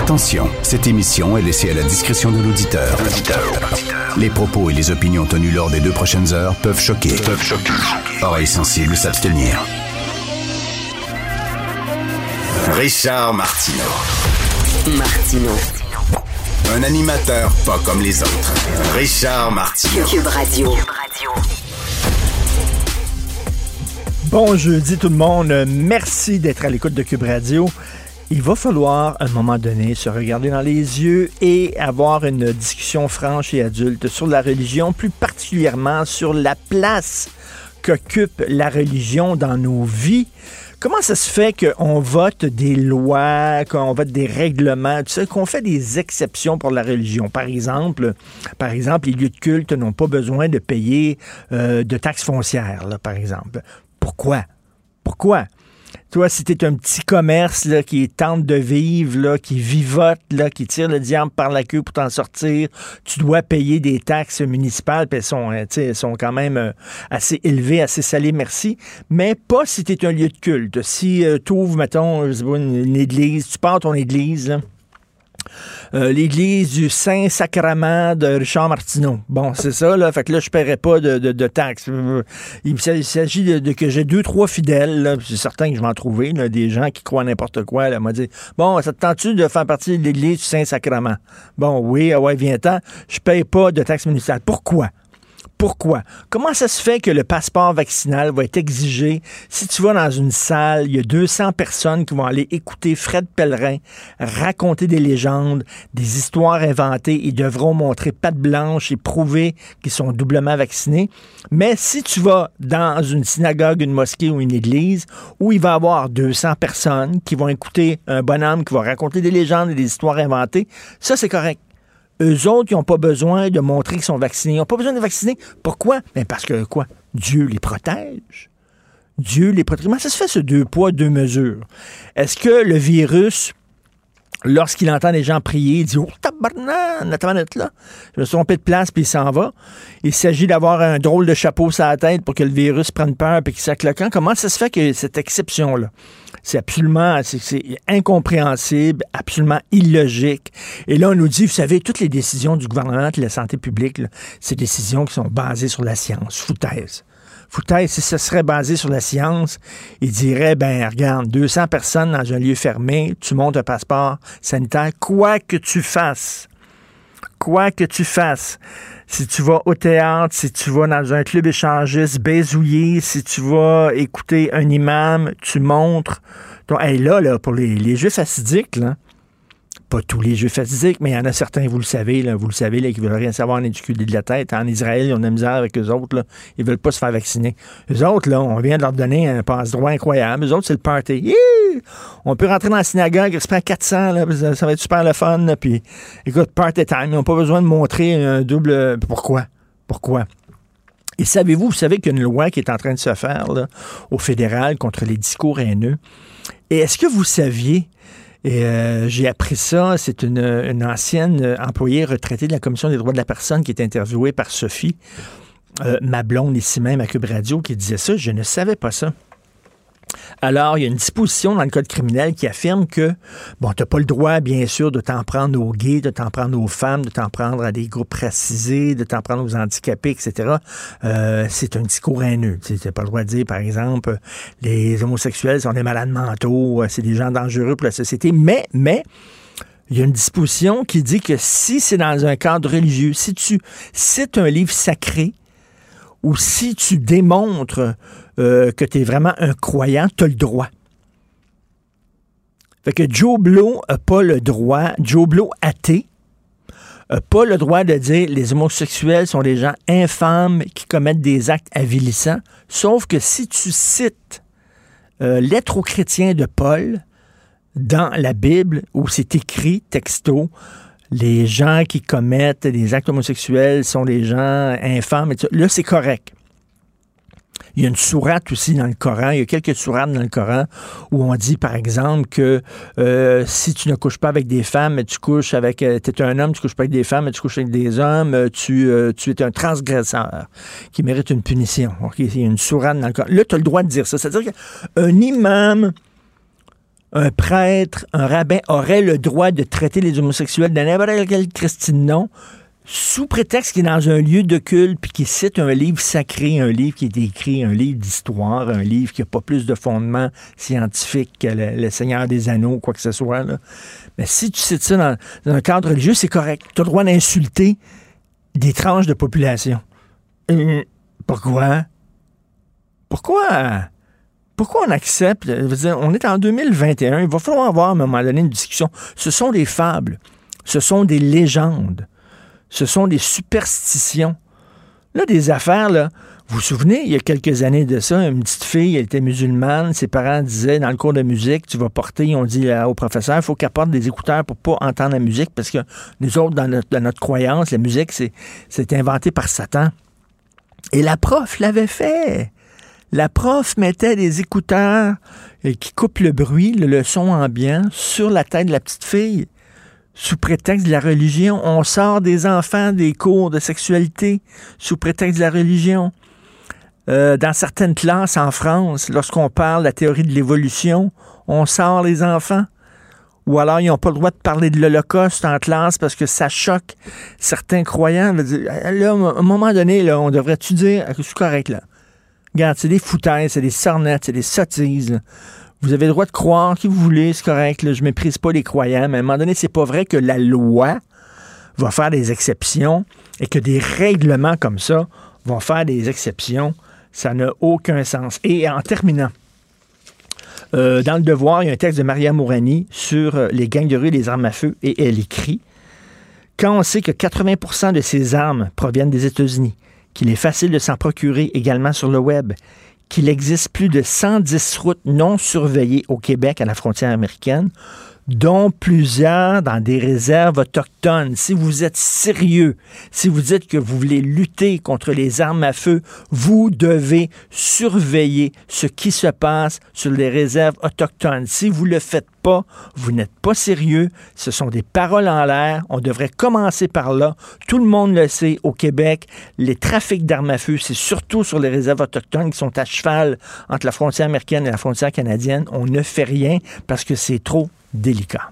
Attention, cette émission est laissée à la discrétion de l'auditeur. Les propos et les opinions tenues lors des deux prochaines heures peuvent choquer. Peuvent choquer. Oreilles sensibles s'abstenir. Richard Martineau. Martino. Un animateur pas comme les autres. Richard Martineau. Cube Radio. Bon jeudi tout le monde, merci d'être à l'écoute de Cube Radio. Il va falloir, à un moment donné, se regarder dans les yeux et avoir une discussion franche et adulte sur la religion, plus particulièrement sur la place qu'occupe la religion dans nos vies. Comment ça se fait qu'on vote des lois, qu'on vote des règlements, tu sais, qu'on fait des exceptions pour la religion? Par exemple, par exemple, les lieux de culte n'ont pas besoin de payer euh, de taxes foncières, là, par exemple. Pourquoi? Pourquoi? Toi, si tu es un petit commerce là, qui tente de vivre, là, qui vivote, là, qui tire le diable par la queue pour t'en sortir, tu dois payer des taxes municipales, puis elles sont, euh, elles sont quand même euh, assez élevées, assez salées, merci. Mais pas si tu es un lieu de culte. Si euh, tu ouvres, mettons, une, une église, tu pars ton église, euh, l'église du Saint-Sacrement de Richard Martineau. Bon, c'est ça, là. Fait que là, je paierai pas de, de, taxes. Il s'agit de, que j'ai deux, trois fidèles. C'est certain que je vais en trouver, des gens qui croient n'importe quoi, là. m'a dit, bon, ça te tente-tu de faire partie de l'église du Saint-Sacrement? Bon, oui, ah ouais, viens-t'en. Je paye pas de taxes municipales. Pourquoi? Pourquoi? Comment ça se fait que le passeport vaccinal va être exigé? Si tu vas dans une salle, il y a 200 personnes qui vont aller écouter Fred Pellerin raconter des légendes, des histoires inventées, ils devront montrer patte blanche et prouver qu'ils sont doublement vaccinés. Mais si tu vas dans une synagogue, une mosquée ou une église où il va y avoir 200 personnes qui vont écouter un bonhomme qui va raconter des légendes et des histoires inventées, ça c'est correct. Eux autres, ils n'ont pas besoin de montrer qu'ils sont vaccinés. Ils n'ont pas besoin de vacciner. Pourquoi? Ben parce que quoi? Dieu les protège. Dieu les protège. Comment ça se fait ce deux poids, deux mesures? Est-ce que le virus, lorsqu'il entend les gens prier, il dit Oh, tabarnak, attends là. Je me suis trompé de place, puis il s'en va. Il s'agit d'avoir un drôle de chapeau sur la tête pour que le virus prenne peur puis qu'il camp. Comment ça se fait que cette exception-là? C'est absolument, c'est incompréhensible, absolument illogique. Et là, on nous dit, vous savez, toutes les décisions du gouvernement de la santé publique, c'est des décisions qui sont basées sur la science. Foutaise. Foutaise, si ce serait basé sur la science, il dirait, ben, regarde, 200 personnes dans un lieu fermé, tu montes un passeport sanitaire, quoi que tu fasses, quoi que tu fasses, si tu vas au théâtre, si tu vas dans un club échangiste baisouillé, si tu vas écouter un imam, tu montres. Donc, hey, là, là, pour les, les juifs assidiques, là, pas tous les juifs assidiques, mais il y en a certains, vous le savez, là, vous le savez, là, qui veulent rien savoir en éduculer de la tête. En Israël, ils ont de la misère avec eux autres, là. Ils veulent pas se faire vacciner. Eux autres, là, on vient de leur donner un passe-droit incroyable. Eux autres, c'est le party. On peut rentrer dans la synagogue, il se prend 400, là, ça, ça va être super le fun, là, puis écoute, party time. Ils n'ont pas besoin de montrer un double... Pourquoi? Pourquoi? Et savez-vous, vous savez qu'il y a une loi qui est en train de se faire là, au fédéral contre les discours haineux. Et est-ce que vous saviez et euh, j'ai appris ça. C'est une, ancienne employée retraitée de la Commission des droits de la personne qui est interviewée par Sophie, euh, ma blonde ici même à Cube Radio, qui disait ça. Je ne savais pas ça. Alors, il y a une disposition dans le code criminel qui affirme que, bon, tu n'as pas le droit, bien sûr, de t'en prendre aux gays, de t'en prendre aux femmes, de t'en prendre à des groupes racisés, de t'en prendre aux handicapés, etc. Euh, c'est un discours haineux. Tu n'as pas le droit de dire, par exemple, les homosexuels sont des malades mentaux, c'est des gens dangereux pour la société. Mais, mais, il y a une disposition qui dit que si c'est dans un cadre religieux, si tu cites un livre sacré, ou si tu démontres euh, que tu es vraiment un croyant, tu as le droit. Fait que Joe Blow n'a pas le droit, Joe Blow athée, n'a pas le droit de dire les homosexuels sont des gens infâmes qui commettent des actes avilissants, sauf que si tu cites euh, aux chrétiens de Paul dans la Bible, où c'est écrit texto, les gens qui commettent des actes homosexuels sont des gens infâmes. Là, c'est correct. Il y a une sourate aussi dans le Coran. Il y a quelques sourates dans le Coran où on dit, par exemple, que euh, si tu ne couches pas avec des femmes, mais tu couches avec... Euh, tu es un homme, tu couches pas avec des femmes, mais tu couches avec des hommes, euh, tu, euh, tu es un transgresseur qui mérite une punition. Okay? Il y a une sourate dans le Coran. Là, tu as le droit de dire ça. C'est-à-dire qu'un imam un prêtre, un rabbin aurait le droit de traiter les homosexuels de n'importe quel Christine nom, sous prétexte qu'il est dans un lieu de culte, puis qu'il cite un livre sacré, un livre qui est écrit, un livre d'histoire, un livre qui n'a pas plus de fondement scientifique que le, Seigneur des Anneaux, quoi que ce soit. Mais si tu cites ça dans, un cadre religieux, c'est correct. Tu as le droit d'insulter des tranches de population. Euh, pourquoi? Pourquoi? Pourquoi on accepte? on est en 2021, il va falloir avoir à un moment donné une discussion. Ce sont des fables, ce sont des légendes ce sont des superstitions. Là, des affaires, là, vous vous souvenez, il y a quelques années de ça, une petite fille, elle était musulmane, ses parents disaient dans le cours de musique, tu vas porter, on dit au professeur, il faut qu'elle porte des écouteurs pour pas entendre la musique, parce que nous autres, dans notre, croyance, la musique, c'est inventé par Satan. Et la prof l'avait fait. La prof mettait des écouteurs euh, qui coupent le bruit, le son ambiant, sur la tête de la petite fille sous prétexte de la religion. On sort des enfants des cours de sexualité sous prétexte de la religion. Euh, dans certaines classes en France, lorsqu'on parle de la théorie de l'évolution, on sort les enfants. Ou alors, ils n'ont pas le droit de parler de l'Holocauste en classe parce que ça choque certains croyants. Là, à un moment donné, on devrait-tu dire, c'est correct, là. Regarde, c'est des foutaises, c'est des sornettes, c'est des sottises. Vous avez le droit de croire qui vous voulez, c'est correct. Là, je méprise pas les croyants, mais à un moment donné, c'est pas vrai que la loi va faire des exceptions et que des règlements comme ça vont faire des exceptions. Ça n'a aucun sens. Et en terminant, euh, dans le devoir, il y a un texte de Maria Mourani sur euh, les gangs de rue et les armes à feu, et elle écrit Quand on sait que 80% de ces armes proviennent des États-Unis, qu'il est facile de s'en procurer également sur le web, qu'il existe plus de 110 routes non surveillées au Québec à la frontière américaine, dont plusieurs dans des réserves autochtones. Si vous êtes sérieux, si vous dites que vous voulez lutter contre les armes à feu, vous devez surveiller ce qui se passe sur les réserves autochtones. Si vous ne le faites pas, vous n'êtes pas sérieux. Ce sont des paroles en l'air. On devrait commencer par là. Tout le monde le sait au Québec. Les trafics d'armes à feu, c'est surtout sur les réserves autochtones qui sont à cheval entre la frontière américaine et la frontière canadienne. On ne fait rien parce que c'est trop délicat.